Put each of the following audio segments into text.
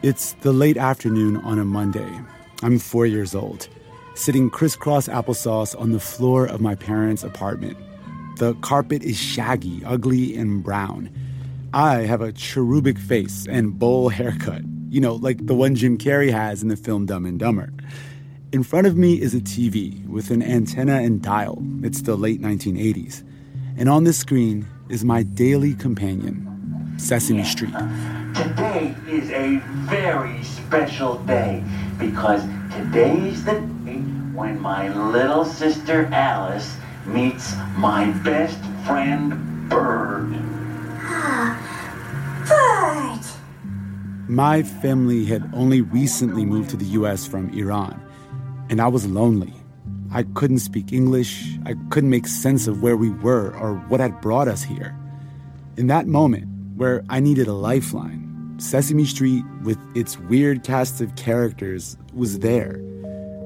It's the late afternoon on a Monday. I'm four years old, sitting crisscross applesauce on the floor of my parents' apartment. The carpet is shaggy, ugly, and brown. I have a cherubic face and bowl haircut, you know, like the one Jim Carrey has in the film Dumb and Dumber. In front of me is a TV with an antenna and dial. It's the late 1980s. And on the screen is my daily companion, Sesame Street. Today is a very special day because today's the day when my little sister Alice meets my best friend Bird. Ah, Bird! My family had only recently moved to the US from Iran, and I was lonely. I couldn't speak English, I couldn't make sense of where we were or what had brought us here. In that moment, where I needed a lifeline, Sesame Street, with its weird cast of characters, was there.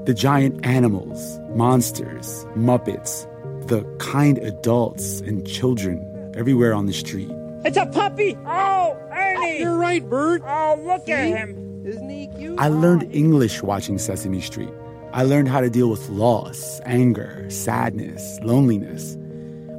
The giant animals, monsters, Muppets, the kind adults and children everywhere on the street. It's a puppy! Oh, Ernie! Ah, you're right, Bert. Oh, look at him! Isn't he cute? I learned English watching Sesame Street. I learned how to deal with loss, anger, sadness, loneliness.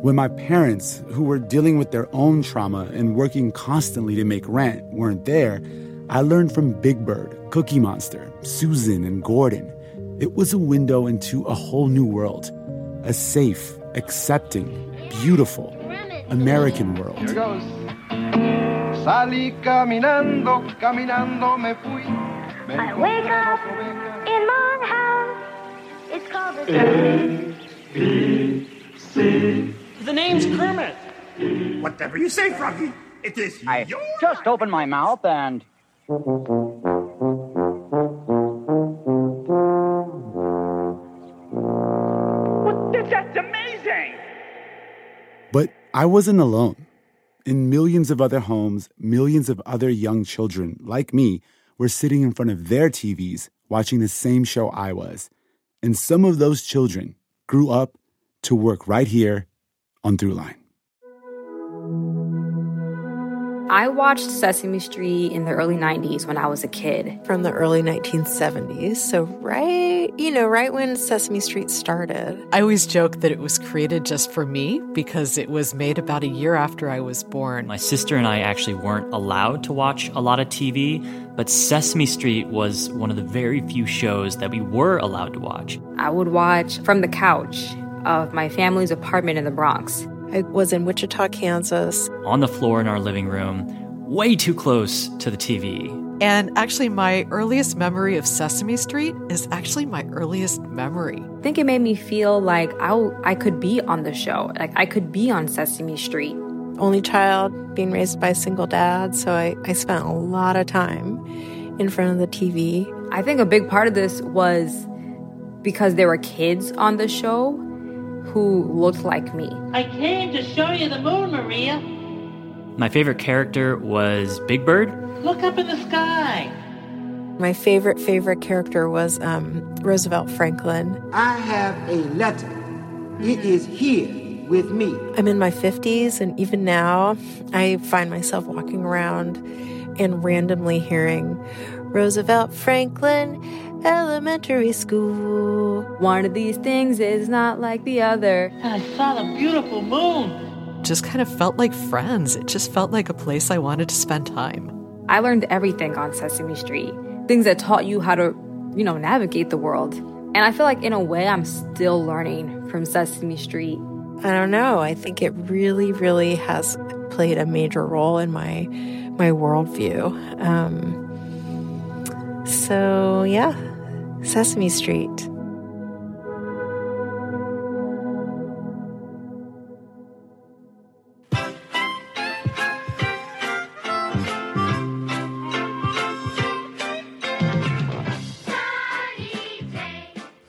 When my parents, who were dealing with their own trauma and working constantly to make rent, weren't there, I learned from Big Bird, Cookie Monster, Susan, and Gordon. It was a window into a whole new world. A safe, accepting, beautiful American world. Here goes. Salí caminando, caminando me fui. Me I wake up dos in my house. It's called a The name's Kermit. Whatever you say, Froggy, it is I your just opened my mouth and. That's amazing! But I wasn't alone. In millions of other homes, millions of other young children, like me, were sitting in front of their TVs watching the same show I was. And some of those children grew up to work right here on Throughline. I watched Sesame Street in the early 90s when I was a kid. from the early 1970s. So, right, you know, right when Sesame Street started. I always joke that it was created just for me because it was made about a year after I was born. My sister and I actually weren't allowed to watch a lot of TV, but Sesame Street was one of the very few shows that we were allowed to watch. I would watch from the couch of my family's apartment in the Bronx. I was in Wichita, Kansas. On the floor in our living room, way too close to the TV. And actually, my earliest memory of Sesame Street is actually my earliest memory. I think it made me feel like I, w- I could be on the show. Like I could be on Sesame Street. Only child, being raised by a single dad. So, I, I spent a lot of time in front of the TV. I think a big part of this was because there were kids on the show who looked like me. I came to show you the moon, Maria. My favorite character was Big Bird. Look up in the sky. My favorite, favorite character was um, Roosevelt Franklin. I have a letter. It is here with me. I'm in my 50s, and even now, I find myself walking around and randomly hearing Roosevelt Franklin Elementary School. One of these things is not like the other. And I saw the beautiful moon. Just kind of felt like friends. It just felt like a place I wanted to spend time. I learned everything on Sesame Street. Things that taught you how to, you know, navigate the world. And I feel like in a way I'm still learning from Sesame Street. I don't know. I think it really, really has played a major role in my my worldview. Um, so yeah, Sesame Street.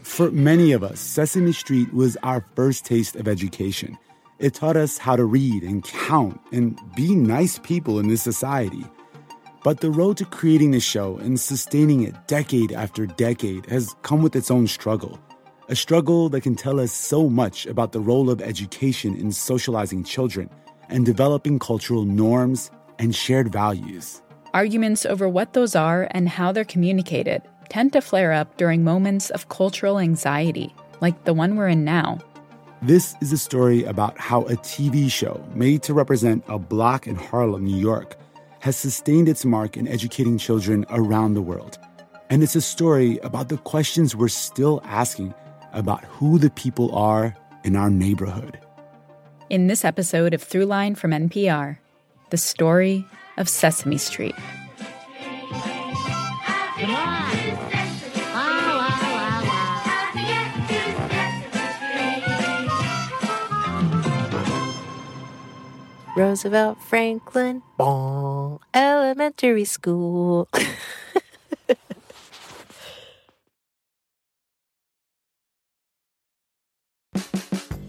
For many of us, Sesame Street was our first taste of education. It taught us how to read and count and be nice people in this society. But the road to creating the show and sustaining it decade after decade has come with its own struggle. A struggle that can tell us so much about the role of education in socializing children and developing cultural norms and shared values. Arguments over what those are and how they're communicated tend to flare up during moments of cultural anxiety, like the one we're in now. This is a story about how a TV show made to represent a block in Harlem, New York, has sustained its mark in educating children around the world. And it's a story about the questions we're still asking about who the people are in our neighborhood. In this episode of Throughline from NPR, the story of Sesame Street. Roosevelt Franklin, elementary school.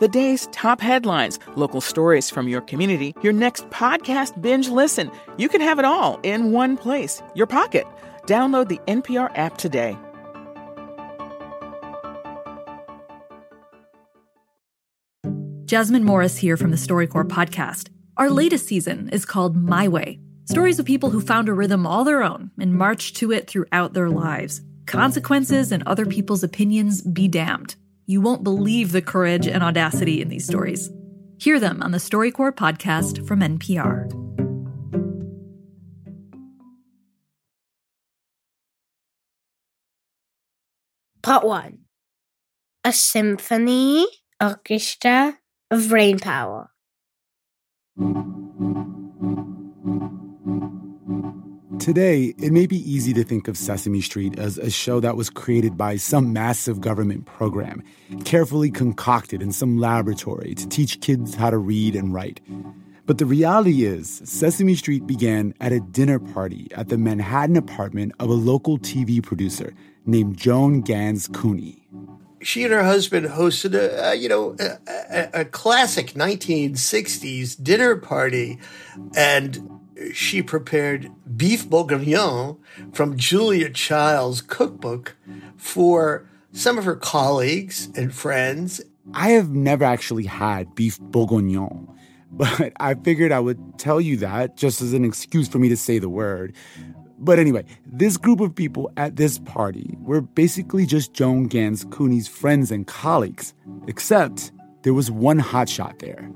The day's top headlines, local stories from your community, your next podcast binge listen. You can have it all in one place, your pocket. Download the NPR app today. Jasmine Morris here from the StoryCorps podcast. Our latest season is called My Way stories of people who found a rhythm all their own and marched to it throughout their lives. Consequences and other people's opinions be damned. You won't believe the courage and audacity in these stories. Hear them on the StoryCorps podcast from NPR. Part 1 A Symphony Orchestra of Brain Power. Today, it may be easy to think of Sesame Street as a show that was created by some massive government program, carefully concocted in some laboratory to teach kids how to read and write. But the reality is, Sesame Street began at a dinner party at the Manhattan apartment of a local TV producer named Joan Gans Cooney. She and her husband hosted a, you know, a, a, a classic 1960s dinner party, and she prepared beef bourguignon from Julia Child's cookbook for some of her colleagues and friends. I have never actually had beef bourguignon, but I figured I would tell you that just as an excuse for me to say the word. But anyway, this group of people at this party were basically just Joan Gans Cooney's friends and colleagues, except there was one hotshot there.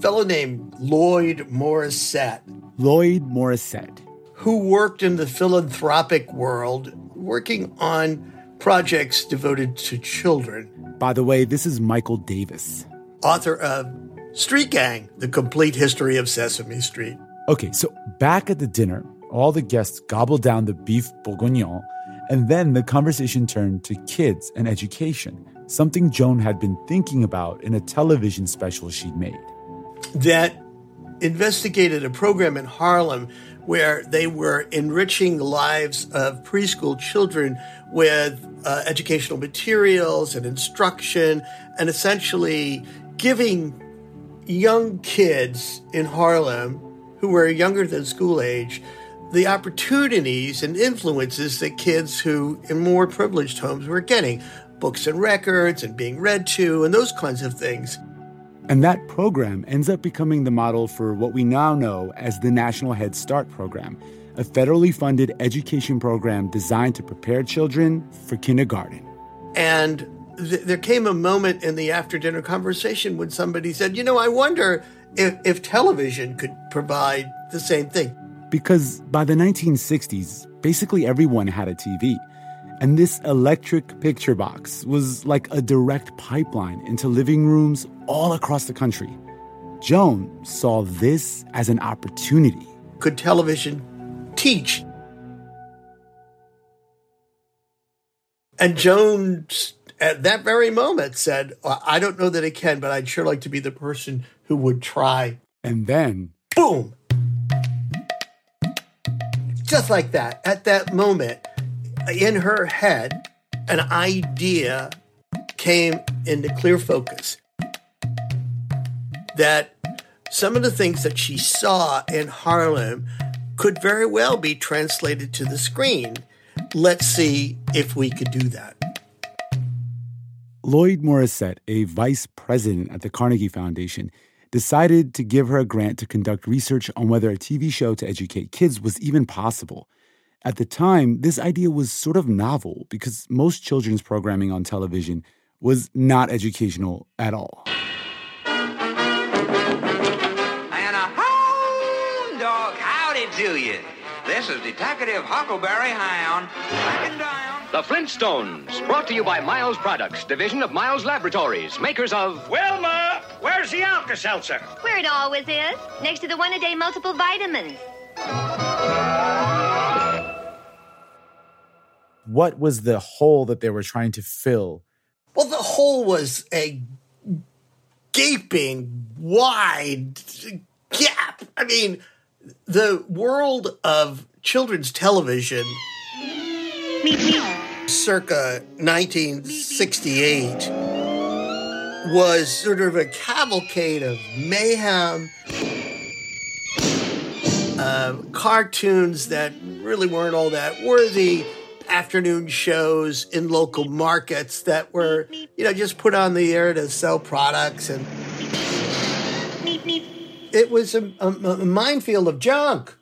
Fellow named Lloyd Morrisett. Lloyd Morrisett. Who worked in the philanthropic world, working on projects devoted to children. By the way, this is Michael Davis, author of Street Gang The Complete History of Sesame Street. Okay, so back at the dinner, all the guests gobbled down the beef bourguignon, and then the conversation turned to kids and education, something Joan had been thinking about in a television special she'd made. That investigated a program in Harlem where they were enriching lives of preschool children with uh, educational materials and instruction, and essentially giving young kids in Harlem who were younger than school age the opportunities and influences that kids who in more privileged homes were getting books and records and being read to and those kinds of things. And that program ends up becoming the model for what we now know as the National Head Start program, a federally funded education program designed to prepare children for kindergarten. And th- there came a moment in the after dinner conversation when somebody said, You know, I wonder if, if television could provide the same thing. Because by the 1960s, basically everyone had a TV. And this electric picture box was like a direct pipeline into living rooms all across the country. Joan saw this as an opportunity. Could television teach? And Joan, at that very moment, said, I don't know that it can, but I'd sure like to be the person who would try. And then, boom! Just like that, at that moment, in her head, an idea came into clear focus that some of the things that she saw in Harlem could very well be translated to the screen. Let's see if we could do that. Lloyd Morrisett, a vice president at the Carnegie Foundation, decided to give her a grant to conduct research on whether a TV show to educate kids was even possible. At the time, this idea was sort of novel because most children's programming on television was not educational at all. And a hound dog, howdy to you. This is Detective Huckleberry Hound. Tracking down. The Flintstones, brought to you by Miles Products, division of Miles Laboratories, makers of. Wilma, where's the Alka Seltzer? Where it always is, next to the one a day multiple vitamins. What was the hole that they were trying to fill? Well, the hole was a gaping, wide gap. I mean, the world of children's television circa 1968 was sort of a cavalcade of mayhem, uh, cartoons that really weren't all that worthy, afternoon shows in local markets that were, you know, just put on the air to sell products and it was a, a, a minefield of junk.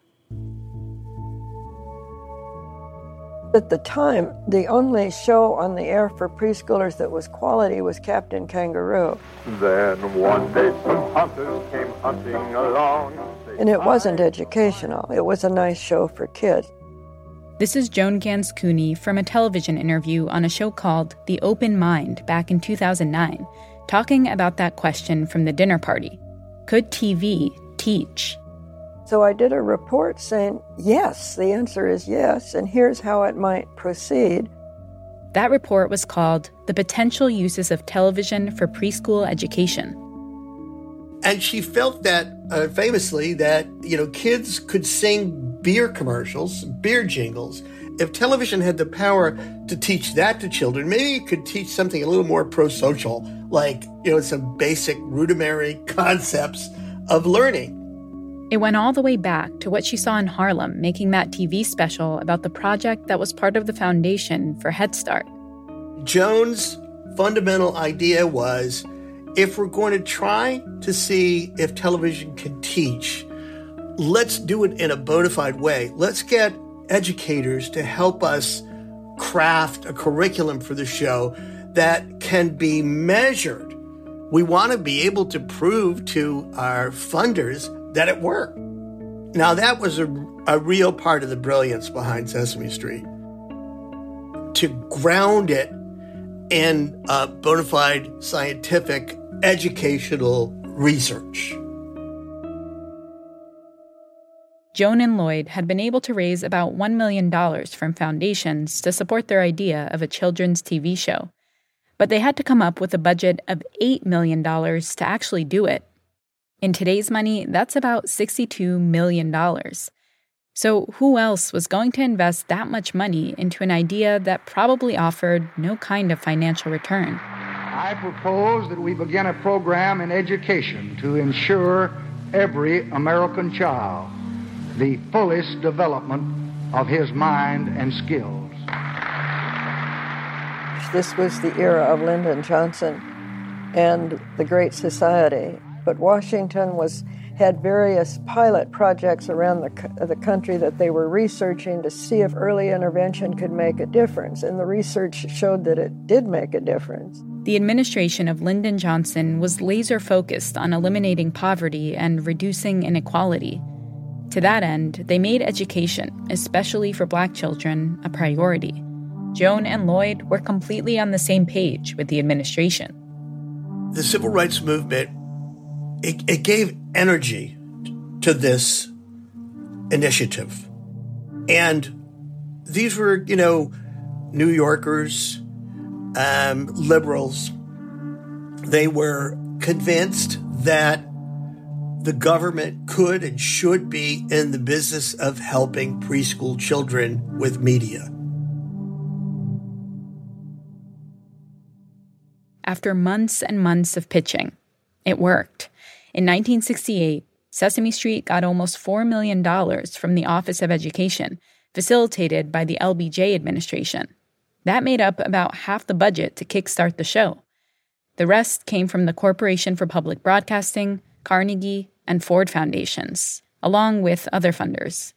At the time, the only show on the air for preschoolers that was quality was Captain Kangaroo. Then one day some hunters came hunting along. And it wasn't educational, it was a nice show for kids. This is Joan Gans Cooney from a television interview on a show called The Open Mind back in 2009, talking about that question from the dinner party Could TV teach? So I did a report saying, yes, the answer is yes, and here's how it might proceed. That report was called The Potential Uses of Television for Preschool Education. And she felt that uh, famously that, you know, kids could sing beer commercials, beer jingles. If television had the power to teach that to children, maybe it could teach something a little more pro social, like, you know, some basic rudimentary concepts of learning. It went all the way back to what she saw in Harlem making that TV special about the project that was part of the foundation for Head Start. Joan's fundamental idea was if we're going to try to see if television can teach, let's do it in a bona fide way. Let's get educators to help us craft a curriculum for the show that can be measured. We want to be able to prove to our funders that it worked. Now, that was a, a real part of the brilliance behind Sesame Street. To ground it in a bona fide scientific educational research. Joan and Lloyd had been able to raise about $1 million from foundations to support their idea of a children's TV show. But they had to come up with a budget of $8 million to actually do it. In today's money, that's about $62 million. So, who else was going to invest that much money into an idea that probably offered no kind of financial return? I propose that we begin a program in education to ensure every American child the fullest development of his mind and skills. This was the era of Lyndon Johnson and the Great Society. But Washington was had various pilot projects around the, the country that they were researching to see if early intervention could make a difference. And the research showed that it did make a difference. The administration of Lyndon Johnson was laser focused on eliminating poverty and reducing inequality. To that end, they made education, especially for black children, a priority. Joan and Lloyd were completely on the same page with the administration. The civil rights movement it, it gave energy to this initiative. And these were, you know, New Yorkers, um, liberals. They were convinced that the government could and should be in the business of helping preschool children with media. After months and months of pitching, it worked. In 1968, Sesame Street got almost $4 million from the Office of Education, facilitated by the LBJ administration. That made up about half the budget to kickstart the show. The rest came from the Corporation for Public Broadcasting, Carnegie, and Ford Foundations, along with other funders.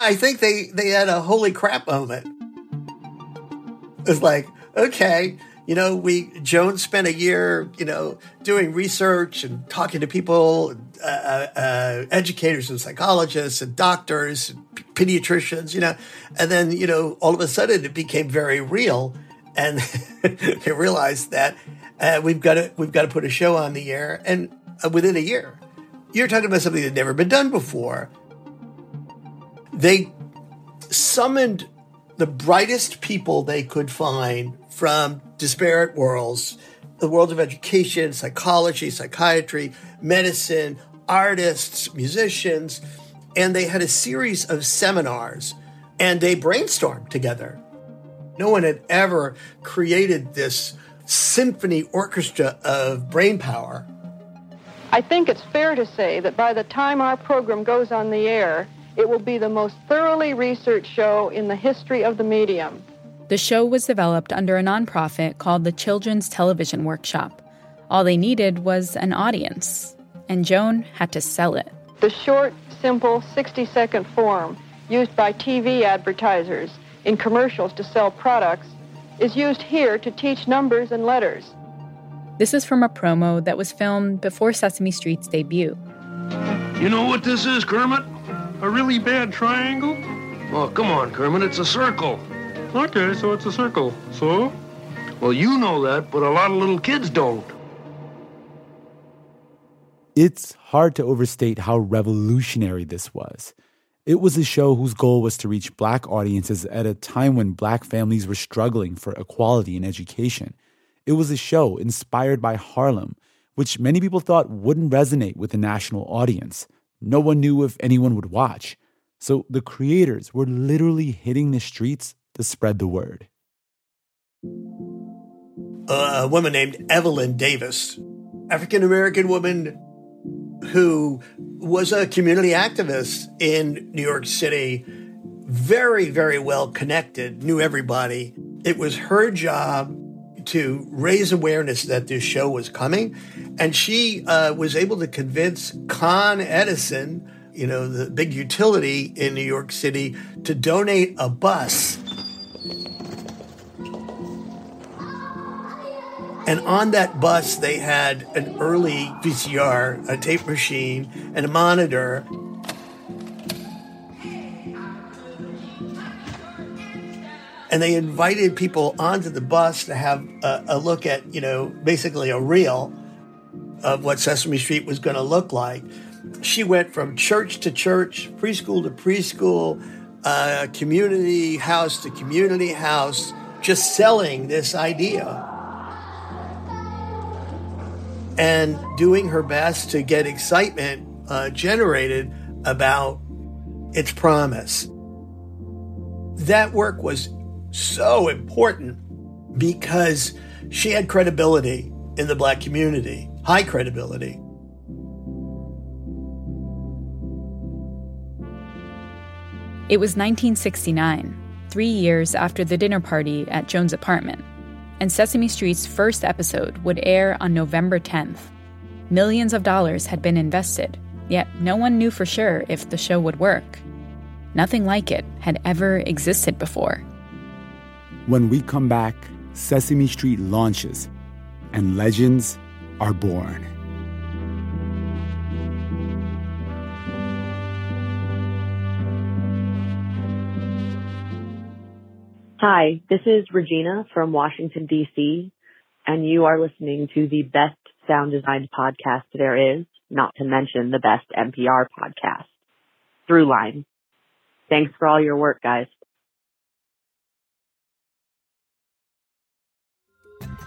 I think they, they had a holy crap moment. It's like, okay, you know, we Joan spent a year, you know, doing research and talking to people, uh, uh, educators and psychologists and doctors, and pediatricians, you know, and then you know, all of a sudden it became very real, and they realized that uh, we've got to we've got to put a show on the air, and uh, within a year, you're talking about something that never been done before. They summoned the brightest people they could find from disparate worlds the world of education, psychology, psychiatry, medicine, artists, musicians, and they had a series of seminars and they brainstormed together. No one had ever created this symphony orchestra of brain power. I think it's fair to say that by the time our program goes on the air, it will be the most thoroughly researched show in the history of the medium. The show was developed under a nonprofit called the Children's Television Workshop. All they needed was an audience, and Joan had to sell it. The short, simple 60 second form used by TV advertisers in commercials to sell products is used here to teach numbers and letters. This is from a promo that was filmed before Sesame Street's debut. You know what this is, Kermit? A really bad triangle? Oh, come on, Kermit, it's a circle. Okay, so it's a circle. So? Well, you know that, but a lot of little kids don't. It's hard to overstate how revolutionary this was. It was a show whose goal was to reach black audiences at a time when black families were struggling for equality in education. It was a show inspired by Harlem, which many people thought wouldn't resonate with the national audience. No one knew if anyone would watch. So the creators were literally hitting the streets to spread the word. A woman named Evelyn Davis, African American woman who was a community activist in New York City, very, very well connected, knew everybody. It was her job to raise awareness that this show was coming. And she uh, was able to convince Con Edison, you know, the big utility in New York City, to donate a bus And on that bus, they had an early VCR, a tape machine, and a monitor. And they invited people onto the bus to have a, a look at, you know, basically a reel of what Sesame Street was going to look like. She went from church to church, preschool to preschool, uh, community house to community house, just selling this idea and doing her best to get excitement uh, generated about its promise. That work was so important because she had credibility in the black community, high credibility. It was 1969, three years after the dinner party at Joan's apartment and Sesame Street's first episode would air on November 10th. Millions of dollars had been invested, yet no one knew for sure if the show would work. Nothing like it had ever existed before. When we come back, Sesame Street launches, and legends are born. Hi, this is Regina from Washington, D.C., and you are listening to the best sound design podcast there is, not to mention the best NPR podcast, Throughline. Thanks for all your work, guys.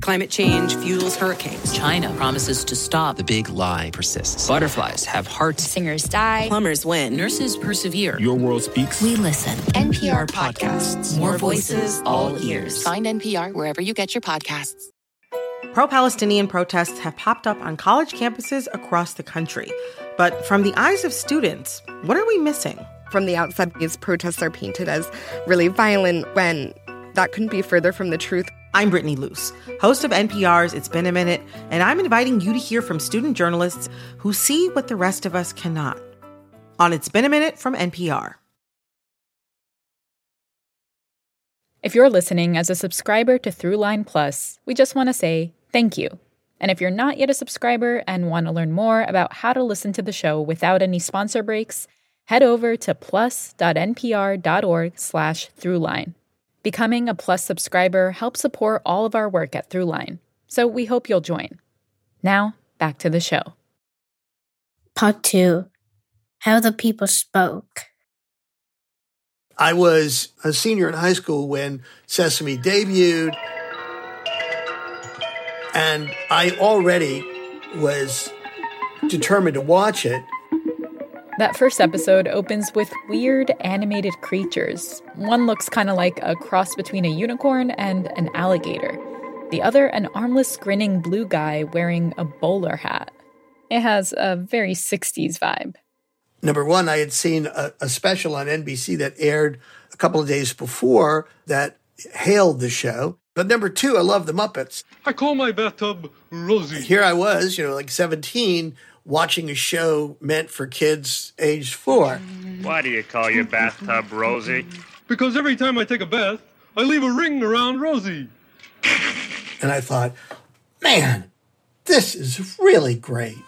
Climate change fuels hurricanes. China promises to stop. The big lie persists. Butterflies have hearts. Singers die. Plumbers win. Nurses persevere. Your world speaks. We listen. NPR podcasts. More voices, all ears. Find NPR wherever you get your podcasts. Pro Palestinian protests have popped up on college campuses across the country. But from the eyes of students, what are we missing? From the outside, these protests are painted as really violent when that couldn't be further from the truth. I'm Brittany Luce, host of NPR's It's Been a Minute, and I'm inviting you to hear from student journalists who see what the rest of us cannot. On It's Been a Minute from NPR. If you're listening as a subscriber to Throughline Plus, we just want to say thank you. And if you're not yet a subscriber and want to learn more about how to listen to the show without any sponsor breaks, head over to plus.npr.org/throughline. Becoming a Plus subscriber helps support all of our work at Throughline, so we hope you'll join. Now, back to the show. Part 2 How the People Spoke. I was a senior in high school when Sesame debuted, and I already was determined to watch it. That first episode opens with weird animated creatures. One looks kind of like a cross between a unicorn and an alligator. The other, an armless, grinning blue guy wearing a bowler hat. It has a very 60s vibe. Number one, I had seen a, a special on NBC that aired a couple of days before that hailed the show. But number two, I love the Muppets. I call my bathtub Rosie. Here I was, you know, like 17, watching a show meant for kids aged four. Why do you call your bathtub Rosie? Because every time I take a bath, I leave a ring around Rosie. And I thought, man, this is really great.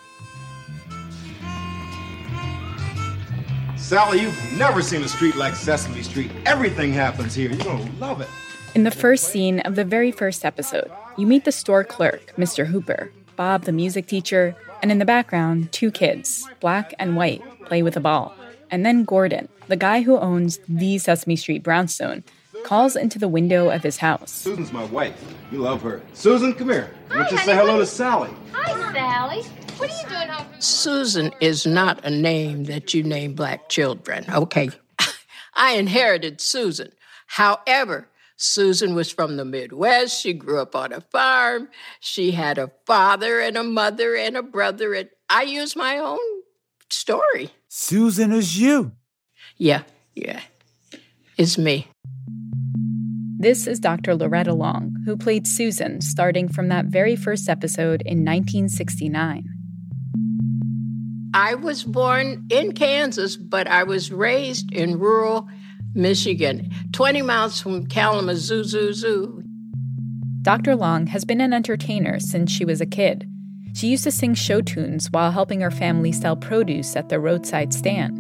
Sally, you've never seen a street like Sesame Street. Everything happens here. You're gonna love it. In the first scene of the very first episode, you meet the store clerk, Mr. Hooper, Bob, the music teacher, and in the background, two kids, black and white, play with a ball. And then Gordon, the guy who owns the Sesame Street brownstone, calls into the window of his house. Susan's my wife. You love her. Susan, come here. Why don't you say hello to Sally? Hi, Sally. What are you doing home? Susan is not a name that you name black children, okay? I inherited Susan. However, Susan was from the Midwest. She grew up on a farm. She had a father and a mother and a brother, and I use my own story. Susan is you. Yeah, yeah. It's me. This is Dr. Loretta Long, who played Susan starting from that very first episode in 1969. I was born in Kansas, but I was raised in rural Michigan, 20 miles from Kalamazoo, zoo, zoo. Dr. Long has been an entertainer since she was a kid. She used to sing show tunes while helping her family sell produce at the roadside stand.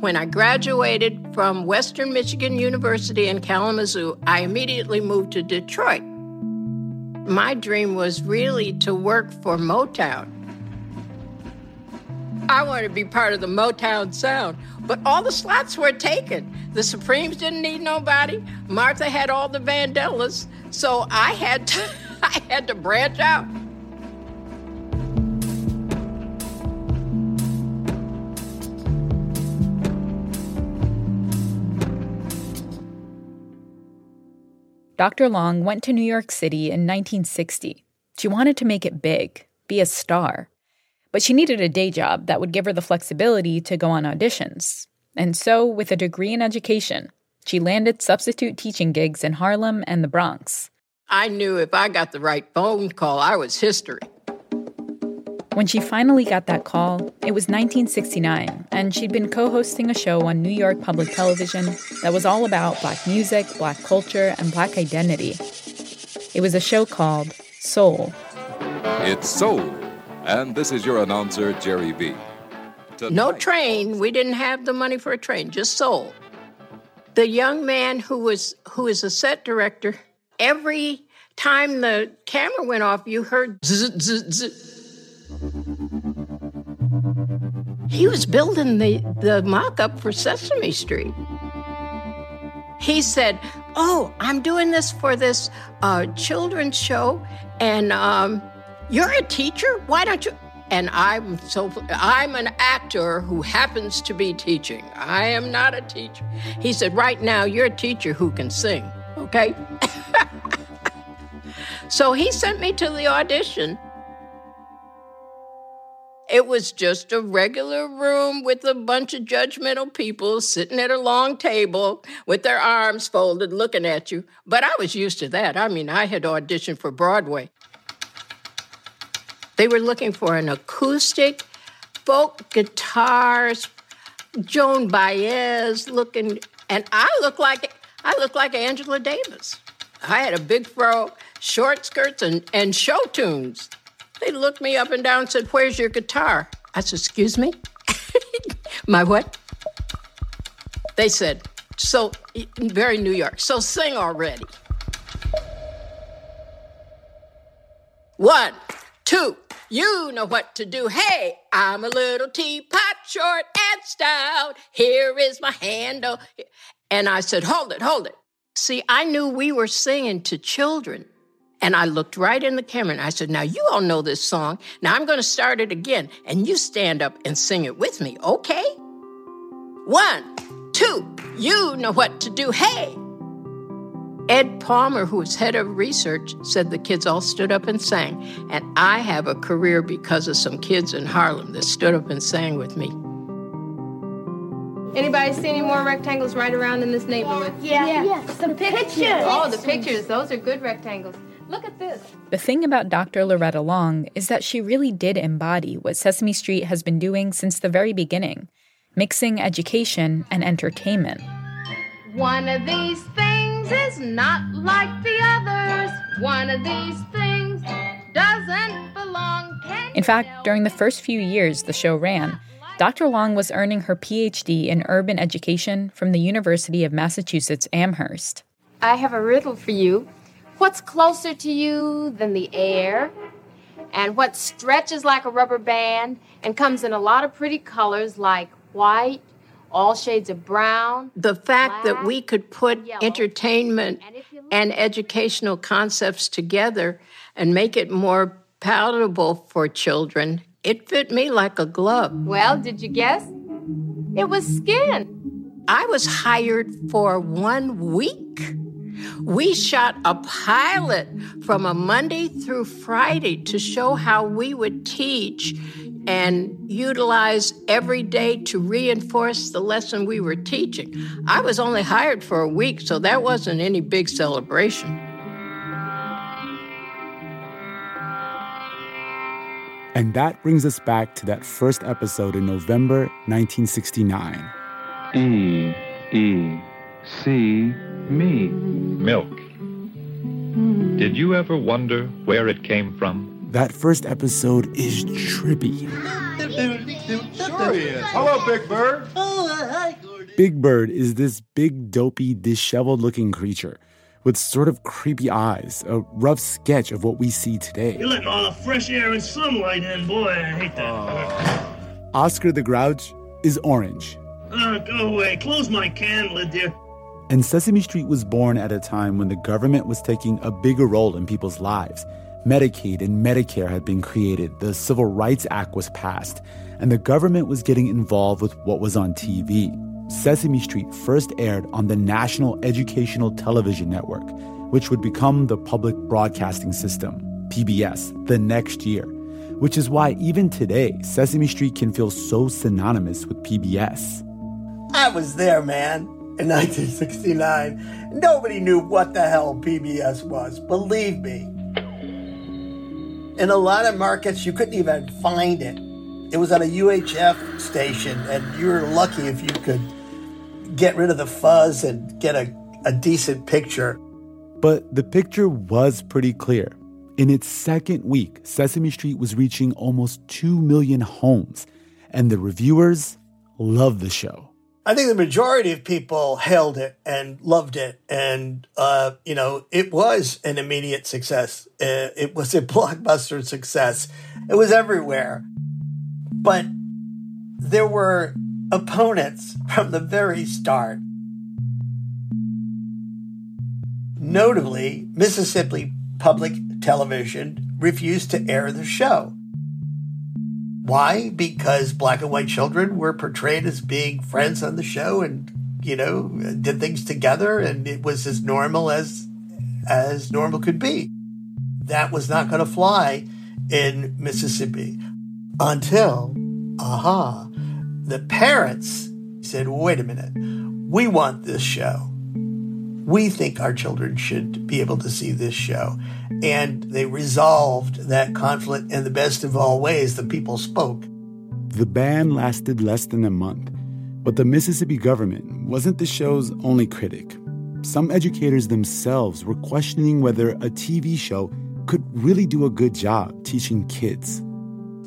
When I graduated from Western Michigan University in Kalamazoo, I immediately moved to Detroit. My dream was really to work for Motown. I wanted to be part of the Motown sound, but all the slots were taken. The Supremes didn't need nobody. Martha had all the Vandellas, so I had to I had to branch out. Dr. Long went to New York City in 1960. She wanted to make it big, be a star. But she needed a day job that would give her the flexibility to go on auditions. And so, with a degree in education, she landed substitute teaching gigs in Harlem and the Bronx. I knew if I got the right phone call, I was history. When she finally got that call, it was 1969, and she'd been co hosting a show on New York Public Television that was all about Black music, Black culture, and Black identity. It was a show called Soul. It's Soul, and this is your announcer, Jerry B. Tonight. No train. We didn't have the money for a train, just Soul. The young man who was who is a set director, every time the camera went off, you heard zzz, zzz, zzz. He was building the, the mock up for Sesame Street. He said, Oh, I'm doing this for this uh, children's show, and um, you're a teacher? Why don't you? And I'm so I'm an actor who happens to be teaching. I am not a teacher. He said, Right now, you're a teacher who can sing, okay? so he sent me to the audition. It was just a regular room with a bunch of judgmental people sitting at a long table with their arms folded looking at you. But I was used to that. I mean, I had auditioned for Broadway. They were looking for an acoustic, folk guitars, Joan Baez looking, and I look like I look like Angela Davis. I had a big fro, short skirts, and, and show tunes. They looked me up and down and said, Where's your guitar? I said, Excuse me? My what? They said, So, very New York, so sing already. One, two, you know what to do. Hey, I'm a little teapot, short and stout. Here is my handle. And I said, Hold it, hold it. See, I knew we were singing to children. And I looked right in the camera and I said, Now you all know this song. Now I'm going to start it again. And you stand up and sing it with me, okay? One, two, you know what to do. Hey! Ed Palmer, who was head of research, said the kids all stood up and sang. And I have a career because of some kids in Harlem that stood up and sang with me. Anybody see any more rectangles right around in this neighborhood? Yeah. yeah. Yes, the, the pictures. pictures. Oh, the pictures. Those are good rectangles. Look at this. The thing about Dr. Loretta Long is that she really did embody what Sesame Street has been doing since the very beginning mixing education and entertainment. One of these things is not like the others. One of these things doesn't belong. Can in fact, during the first few years the show ran, Dr. Long was earning her PhD in urban education from the University of Massachusetts Amherst. I have a riddle for you. What's closer to you than the air? And what stretches like a rubber band and comes in a lot of pretty colors like white, all shades of brown. The fact black, that we could put yellow. entertainment and, and educational concepts together and make it more palatable for children, it fit me like a glove. Well, did you guess? It was skin. I was hired for one week. We shot a pilot from a Monday through Friday to show how we would teach and utilize every day to reinforce the lesson we were teaching. I was only hired for a week, so that wasn't any big celebration. And that brings us back to that first episode in November 1969. E, E, C, me. Milk. Did you ever wonder where it came from? That first episode is trippy. Sure he is. Hello, Big Bird. Big Bird is this big, dopey, disheveled looking creature with sort of creepy eyes, a rough sketch of what we see today. You're letting all the fresh air and sunlight in, boy. I hate that. Oscar the Grouch is orange. Uh, go away. Close my can lid, dear. And Sesame Street was born at a time when the government was taking a bigger role in people's lives. Medicaid and Medicare had been created, the Civil Rights Act was passed, and the government was getting involved with what was on TV. Sesame Street first aired on the National Educational Television Network, which would become the Public Broadcasting System, PBS, the next year, which is why even today, Sesame Street can feel so synonymous with PBS. I was there, man in 1969. Nobody knew what the hell PBS was, believe me. In a lot of markets, you couldn't even find it. It was on a UHF station, and you were lucky if you could get rid of the fuzz and get a, a decent picture. But the picture was pretty clear. In its second week, Sesame Street was reaching almost 2 million homes, and the reviewers loved the show. I think the majority of people hailed it and loved it. And, uh, you know, it was an immediate success. Uh, it was a blockbuster success. It was everywhere. But there were opponents from the very start. Notably, Mississippi Public Television refused to air the show. Why? Because black and white children were portrayed as being friends on the show and, you know, did things together and it was as normal as as normal could be. That was not going to fly in Mississippi until, aha, the parents said, wait a minute, we want this show. We think our children should be able to see this show. And they resolved that conflict in the best of all ways. The people spoke. The ban lasted less than a month, but the Mississippi government wasn't the show's only critic. Some educators themselves were questioning whether a TV show could really do a good job teaching kids.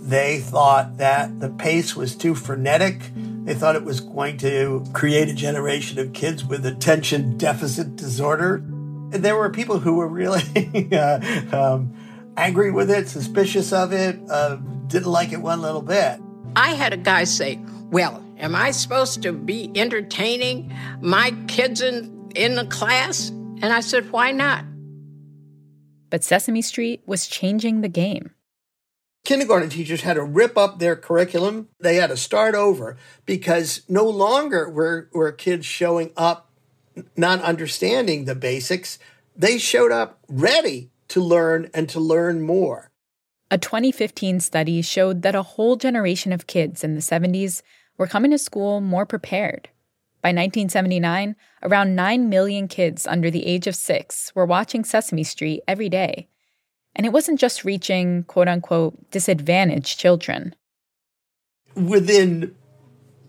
They thought that the pace was too frenetic. They thought it was going to create a generation of kids with attention deficit disorder. And there were people who were really uh, um, angry with it, suspicious of it, uh, didn't like it one little bit. I had a guy say, Well, am I supposed to be entertaining my kids in, in the class? And I said, Why not? But Sesame Street was changing the game kindergarten teachers had to rip up their curriculum. They had to start over because no longer were, were kids showing up not understanding the basics. They showed up ready to learn and to learn more. A 2015 study showed that a whole generation of kids in the 70s were coming to school more prepared. By 1979, around 9 million kids under the age of six were watching Sesame Street every day and it wasn't just reaching quote unquote disadvantaged children. Within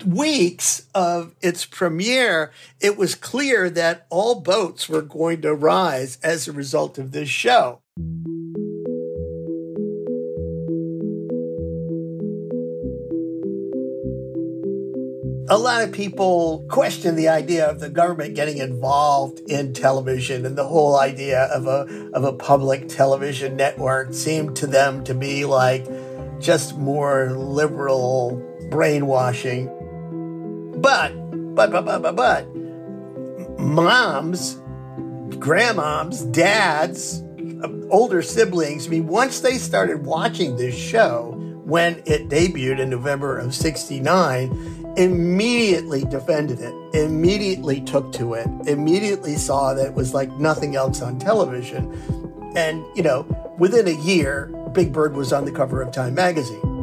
weeks of its premiere, it was clear that all boats were going to rise as a result of this show. A lot of people question the idea of the government getting involved in television and the whole idea of a of a public television network seemed to them to be like just more liberal brainwashing. But but but but but, but moms, grandmoms, dads, older siblings, I mean once they started watching this show when it debuted in November of 69, immediately defended it, immediately took to it, immediately saw that it was like nothing else on television. And, you know, within a year, Big Bird was on the cover of Time magazine.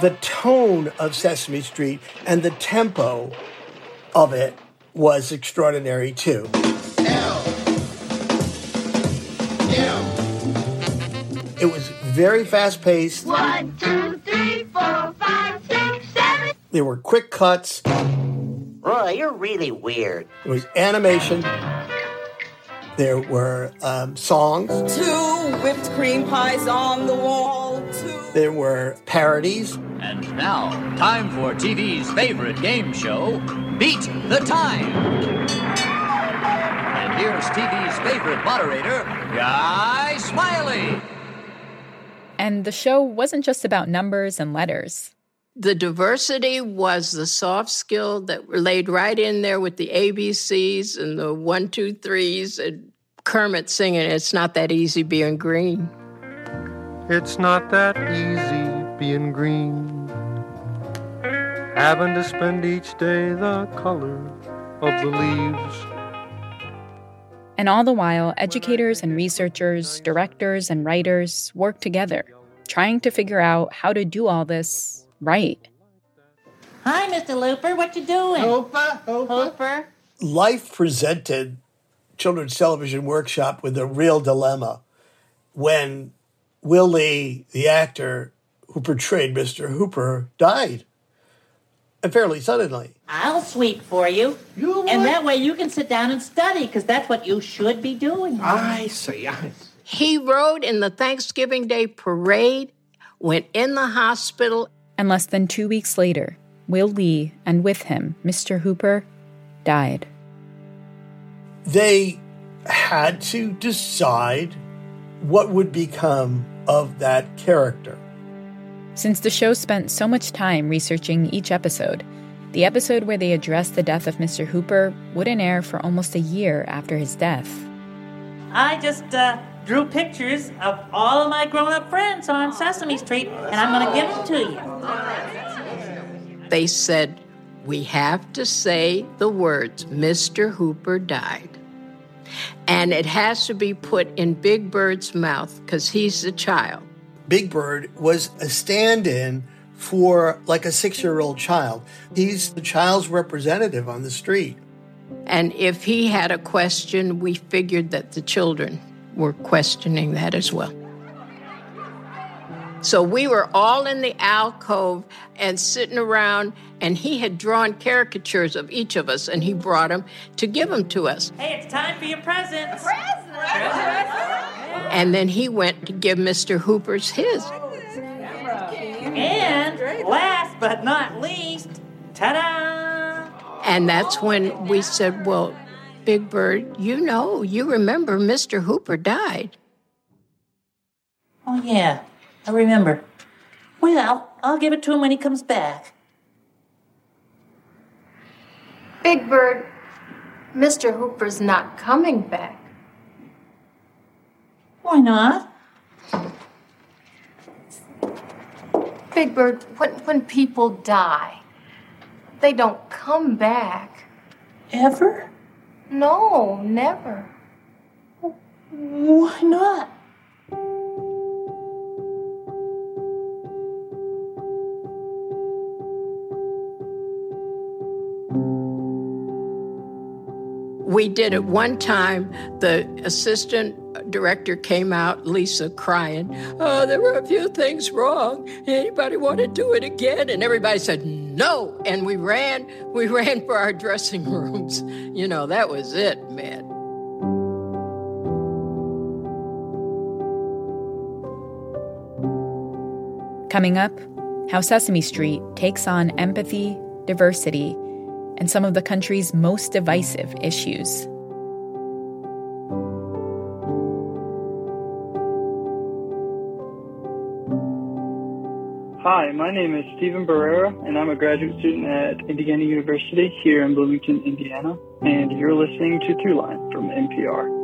the tone of Sesame Street and the tempo of it was extraordinary too. It was very fast paced. One, two, three, four, five, six, seven. There were quick cuts. Roy, you're really weird. There was animation. There were um, songs. Two whipped cream pies on the wall. Two. There were parodies. And now, time for TV's favorite game show, Beat the Time. And here's TV's favorite moderator, Guy Smiley. And the show wasn't just about numbers and letters. The diversity was the soft skill that laid right in there with the ABCs and the one, two, threes, and Kermit singing, It's Not That Easy Being Green. It's not that easy being green. Having to spend each day the color of the leaves. And all the while, educators and researchers, directors and writers work together, trying to figure out how to do all this right. Hi, Mr. Looper. What you doing? Hooper, Hooper. Life presented children's television workshop with a real dilemma when Will Lee, the actor who portrayed Mr. Hooper, died. And fairly suddenly. I'll sweep for you. You and that way you can sit down and study, because that's what you should be doing. I see. I see. He rode in the Thanksgiving Day parade, went in the hospital. And less than two weeks later, Will Lee, and with him, Mr. Hooper, died. They had to decide what would become of that character. Since the show spent so much time researching each episode, the episode where they addressed the death of Mr. Hooper wouldn't air for almost a year after his death. I just uh, drew pictures of all of my grown up friends on Sesame Street, and I'm going to give them to you. They said, We have to say the words, Mr. Hooper died. And it has to be put in Big Bird's mouth because he's the child. Big Bird was a stand in for like a six year old child. He's the child's representative on the street. And if he had a question, we figured that the children were questioning that as well. So we were all in the alcove and sitting around, and he had drawn caricatures of each of us, and he brought them to give them to us. Hey, it's time for your presents. And then he went to give Mr. Hooper's his. And last but not least, ta da! And that's when we said, Well, Big Bird, you know, you remember Mr. Hooper died. Oh, yeah, I remember. Well, I'll give it to him when he comes back. Big Bird, Mr. Hooper's not coming back. Why not? Big Bird, when, when people die, they don't come back. Ever? No, never. Why not? We did it one time. The assistant director came out, Lisa, crying. Oh, there were a few things wrong. Anybody want to do it again? And everybody said no. And we ran. We ran for our dressing rooms. You know, that was it, man. Coming up, how Sesame Street takes on empathy, diversity, and some of the country's most divisive issues. My name is Stephen Barrera, and I'm a graduate student at Indiana University here in Bloomington, Indiana. And you're listening to Throughline from NPR.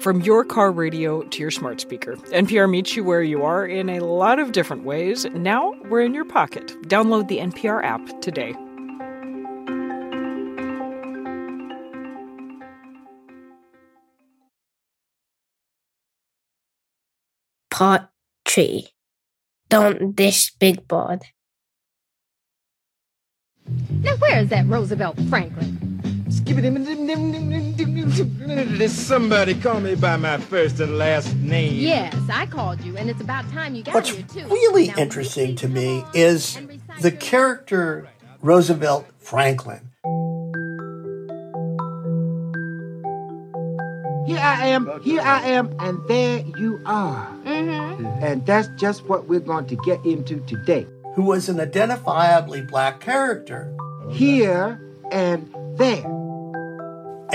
From your car radio to your smart speaker, NPR meets you where you are in a lot of different ways. Now we're in your pocket. Download the NPR app today. Part 3 Don't Dish Big Bird. Now, where is that Roosevelt Franklin? Did somebody call me by my first and last name? Yes, I called you, and it's about time you got What's here, too. What's really Now, interesting to me is the character Roosevelt Franklin. Here I am, here I am, and there you are. Mm-hmm. And that's just what we're going to get into today. Who was an identifiably black character. Here and there.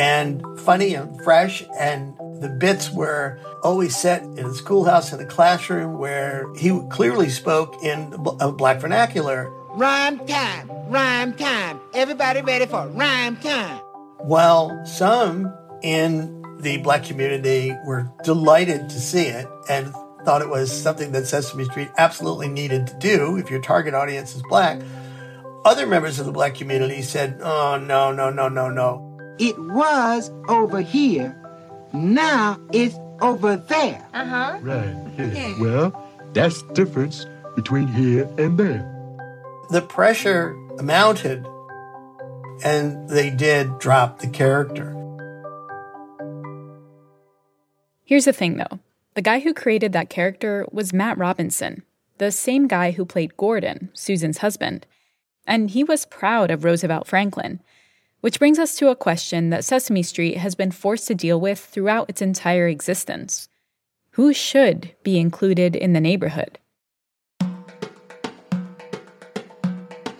And funny and fresh. And the bits were always set in a schoolhouse in a classroom where he clearly spoke in a uh, black vernacular. Rhyme time, rhyme time. Everybody ready for rhyme time. While some in the black community were delighted to see it and thought it was something that Sesame Street absolutely needed to do if your target audience is black. Other members of the black community said, oh, no, no, no, no, no. It was over here. Now it's over there. Uh huh. Right. Yeah. Well, that's the difference between here and there. The pressure mounted, and they did drop the character. Here's the thing though the guy who created that character was Matt Robinson, the same guy who played Gordon, Susan's husband. And he was proud of Roosevelt Franklin. Which brings us to a question that Sesame Street has been forced to deal with throughout its entire existence Who should be included in the neighborhood?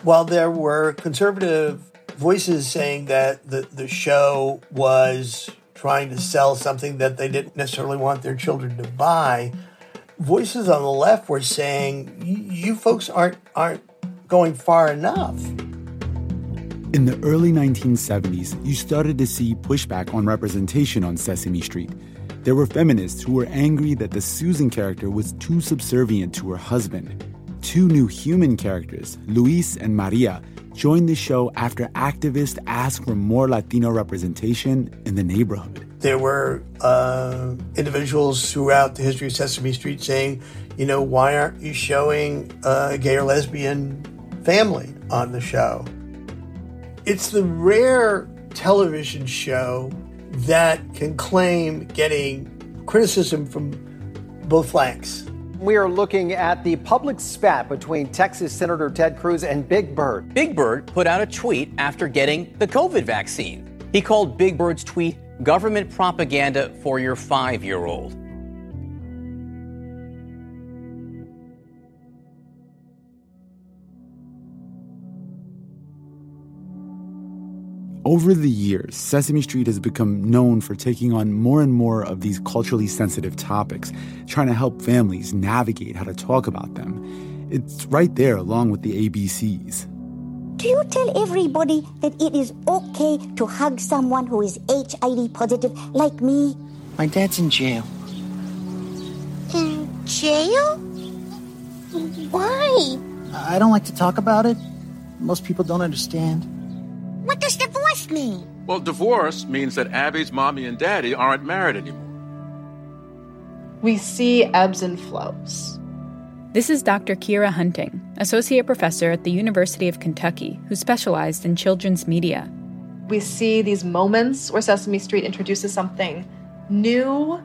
While there were conservative voices saying that the, the show was trying to sell something that they didn't necessarily want their children to buy, voices on the left were saying, you folks aren't, aren't going far enough. In the early 1970s, you started to see pushback on representation on Sesame Street. There were feminists who were angry that the Susan character was too subservient to her husband. Two new human characters, Luis and Maria, joined the show after activists asked for more Latino representation in the neighborhood. There were uh, individuals throughout the history of Sesame Street saying, you know, why aren't you showing a gay or lesbian family on the show? It's the rare television show that can claim getting criticism from both flanks. We are looking at the public spat between Texas Senator Ted Cruz and Big Bird. Big Bird put out a tweet after getting the COVID vaccine. He called Big Bird's tweet government propaganda for your five year old. Over the years, Sesame Street has become known for taking on more and more of these culturally sensitive topics, trying to help families navigate how to talk about them. It's right there along with the ABCs. Do you tell everybody that it is okay to hug someone who is HIV positive like me? My dad's in jail. In jail? Why? I don't like to talk about it. Most people don't understand. What does divorce mean? Well, divorce means that Abby's mommy and daddy aren't married anymore. We see ebbs and flows. This is Dr. Kyra Hunting, associate professor at the University of Kentucky, who specialized in children's media. We see these moments where Sesame Street introduces something new,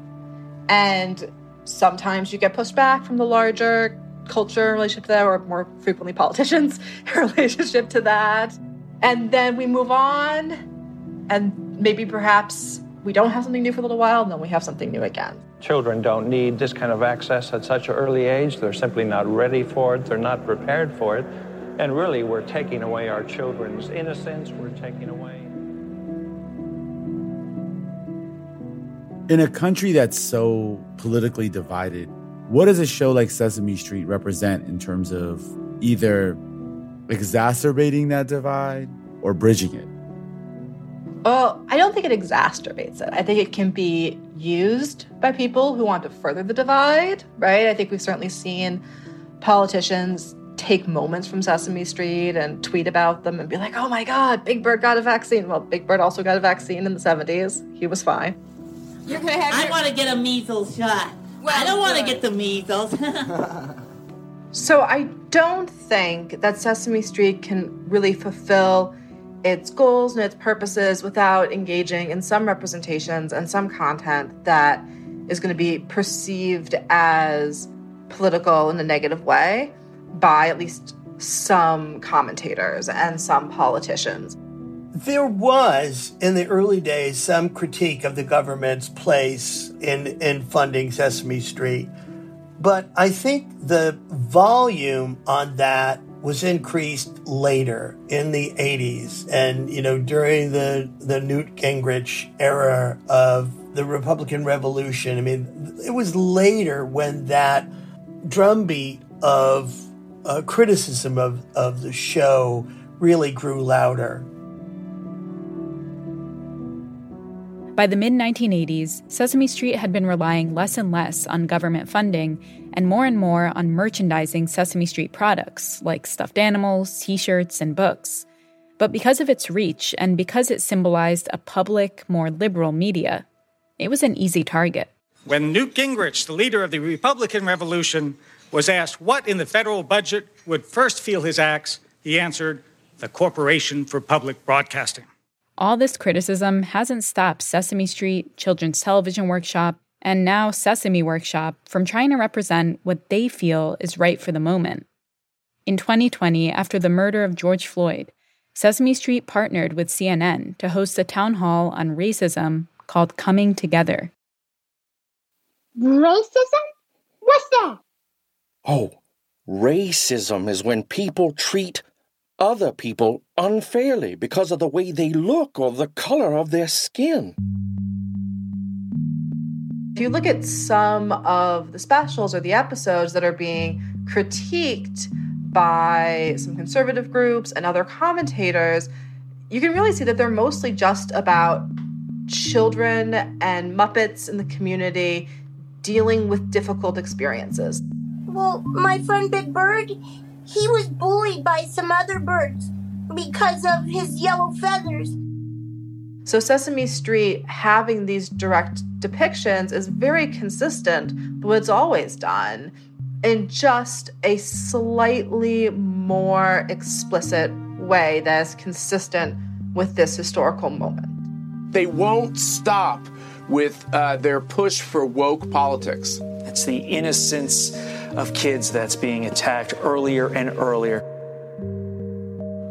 and sometimes you get pushed back from the larger culture relationship to that, or more frequently politicians' relationship to that. And then we move on, and maybe perhaps we don't have something new for a little while, and then we have something new again. Children don't need this kind of access at such an early age. They're simply not ready for it, they're not prepared for it. And really, we're taking away our children's innocence, we're taking away. In a country that's so politically divided, what does a show like Sesame Street represent in terms of either exacerbating that divide or bridging it? Well, I don't think it exacerbates it. I think it can be used by people who want to further the divide, right? I think we've certainly seen politicians take moments from Sesame Street and tweet about them and be like, oh my God, Big Bird got a vaccine. Well, Big Bird also got a vaccine in the 70s. He was fine. You're gonna have I your... want to get a measles shot. Well, I don't want to get the measles. so I don't think that Sesame Street can really fulfill its goals and its purposes without engaging in some representations and some content that is going to be perceived as political in a negative way by at least some commentators and some politicians. There was, in the early days, some critique of the government's place in, in funding Sesame Street. But I think the volume on that was increased later in the 80s and you know during the the Newt Gingrich era of the Republican Revolution. I mean, it was later when that drumbeat of uh, criticism of, of the show really grew louder. By the mid 1980s, Sesame Street had been relying less and less on government funding and more and more on merchandising Sesame Street products like stuffed animals, t shirts, and books. But because of its reach and because it symbolized a public, more liberal media, it was an easy target. When Newt Gingrich, the leader of the Republican Revolution, was asked what in the federal budget would first feel his axe, he answered, the Corporation for Public Broadcasting. All this criticism hasn't stopped Sesame Street, Children's Television Workshop, and now Sesame Workshop from trying to represent what they feel is right for the moment. In 2020, after the murder of George Floyd, Sesame Street partnered with CNN to host a town hall on racism called Coming Together. Racism? What's that? Oh, racism is when people treat other people unfairly because of the way they look or the color of their skin. If you look at some of the specials or the episodes that are being critiqued by some conservative groups and other commentators, you can really see that they're mostly just about children and Muppets in the community dealing with difficult experiences. Well, my friend Big Bird, he was bullied by some other birds because of his yellow feathers. So, Sesame Street having these direct depictions is very consistent with what's always done in just a slightly more explicit way that is consistent with this historical moment. They won't stop with uh, their push for woke politics. It's the innocence of kids that's being attacked earlier and earlier.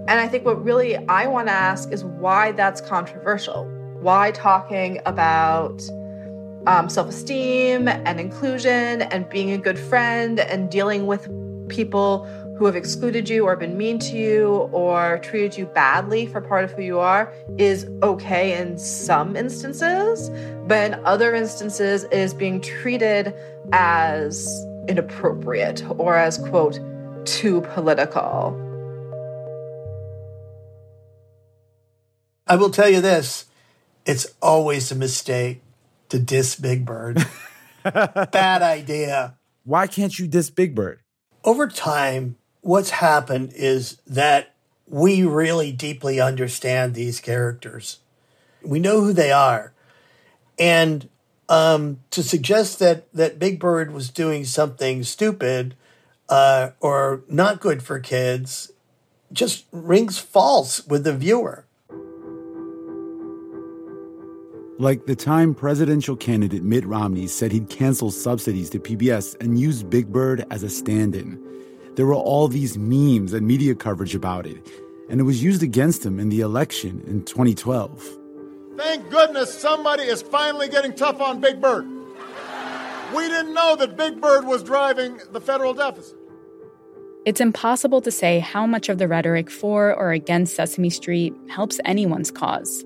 And I think what really I want to ask is why that's controversial. Why talking about um, self esteem and inclusion and being a good friend and dealing with people who have excluded you or been mean to you or treated you badly for part of who you are is okay in some instances, but in other instances is being treated as inappropriate or as, quote, too political. I will tell you this it's always a mistake to diss Big Bird. Bad idea. Why can't you diss Big Bird? Over time, what's happened is that we really deeply understand these characters. We know who they are. And um, to suggest that, that Big Bird was doing something stupid uh, or not good for kids just rings false with the viewer. Like the time presidential candidate Mitt Romney said he'd cancel subsidies to PBS and use Big Bird as a stand in. There were all these memes and media coverage about it, and it was used against him in the election in 2012. Thank goodness somebody is finally getting tough on Big Bird. We didn't know that Big Bird was driving the federal deficit. It's impossible to say how much of the rhetoric for or against Sesame Street helps anyone's cause.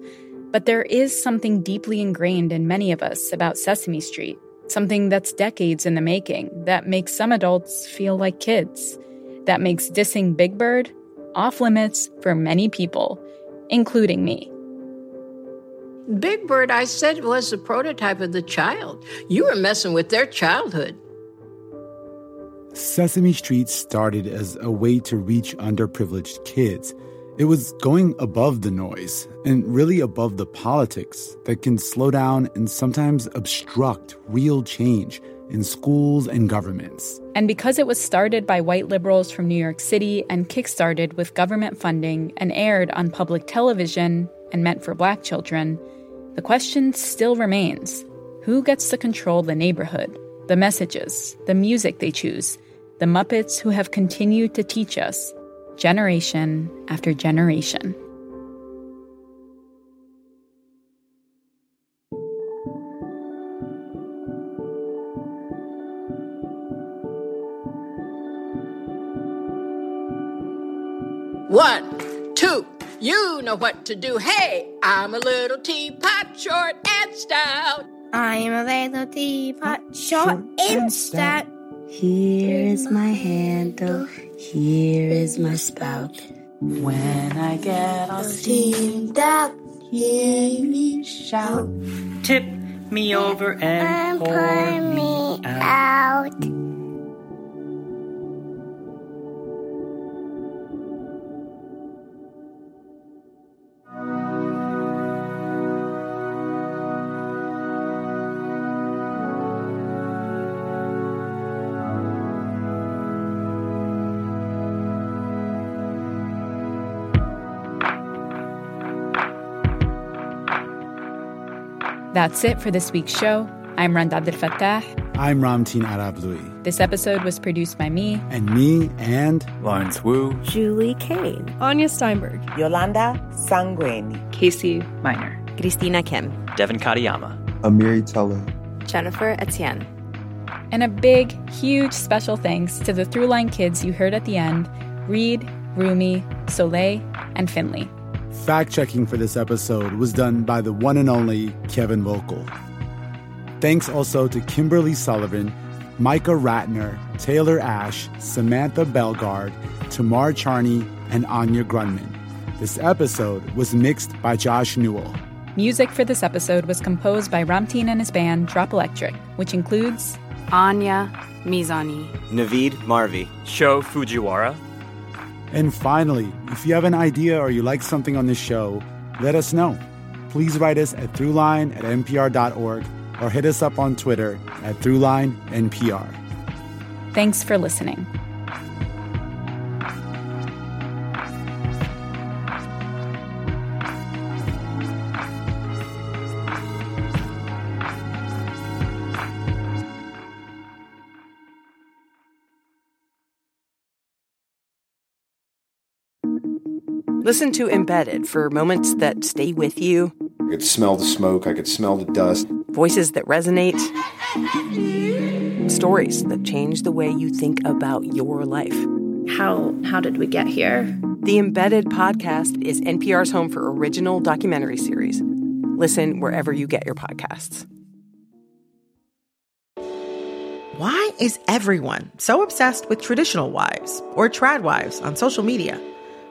But there is something deeply ingrained in many of us about Sesame Street, something that's decades in the making, that makes some adults feel like kids, that makes dissing Big Bird off limits for many people, including me. Big Bird, I said, was the prototype of the child. You were messing with their childhood. Sesame Street started as a way to reach underprivileged kids it was going above the noise and really above the politics that can slow down and sometimes obstruct real change in schools and governments. And because it was started by white liberals from New York City and kickstarted with government funding and aired on public television and meant for black children, the question still remains who gets to control the neighborhood, the messages, the music they choose, the Muppets who have continued to teach us generation after generation. One, you know what to do. Hey, I'm a little teapot, short and stout. I'm a little teapot, short and stout. Here is my handle, here is my spout. When I get all steamed up, hear me shout. Tip me over and, And pour me out. That's it for this week's show. I'm Rund Abdelfatah. I'm Ramtin Arablouei. This episode was produced by me. And me and Lawrence Wu. Julie Caine. Anya Steinberg. Yolanda Sangweni. Casey Miner. Christina Kim. Devin Katayama. Amiri Teller. Jennifer Etienne. And a big, huge special thanks to the Throughline kids you heard at the end Reed, Rumi, Soleil, and Finley. Fact checking for this episode was done by the one and only Kevin Volkl. Thanks also to Kimberly Sullivan, Micah Ratner, Taylor Ash, Samantha Belgard, Tamar Charney, and Anya Grundmann. This episode was mixed by Josh Newell. Music for this episode was composed by Ramtin and his band Drop Electric, which includes Anya Mizani, Navid Marvi, Sho Fujiwara. And finally, if you have an idea or you like something on this show, let us know. Please write us at throughline at npr.org or hit us up on Twitter at throughlinenpr. Thanks for listening. Listen to Embedded for moments that stay with you, I could smell the smoke, I could smell the dust. voices that resonate, stories that change the way you think about your life. How how did we get here? The Embedded podcast is NPR's home for original documentary series. Listen wherever you get your podcasts. Why is everyone so obsessed with traditional wives or trad wives on social media?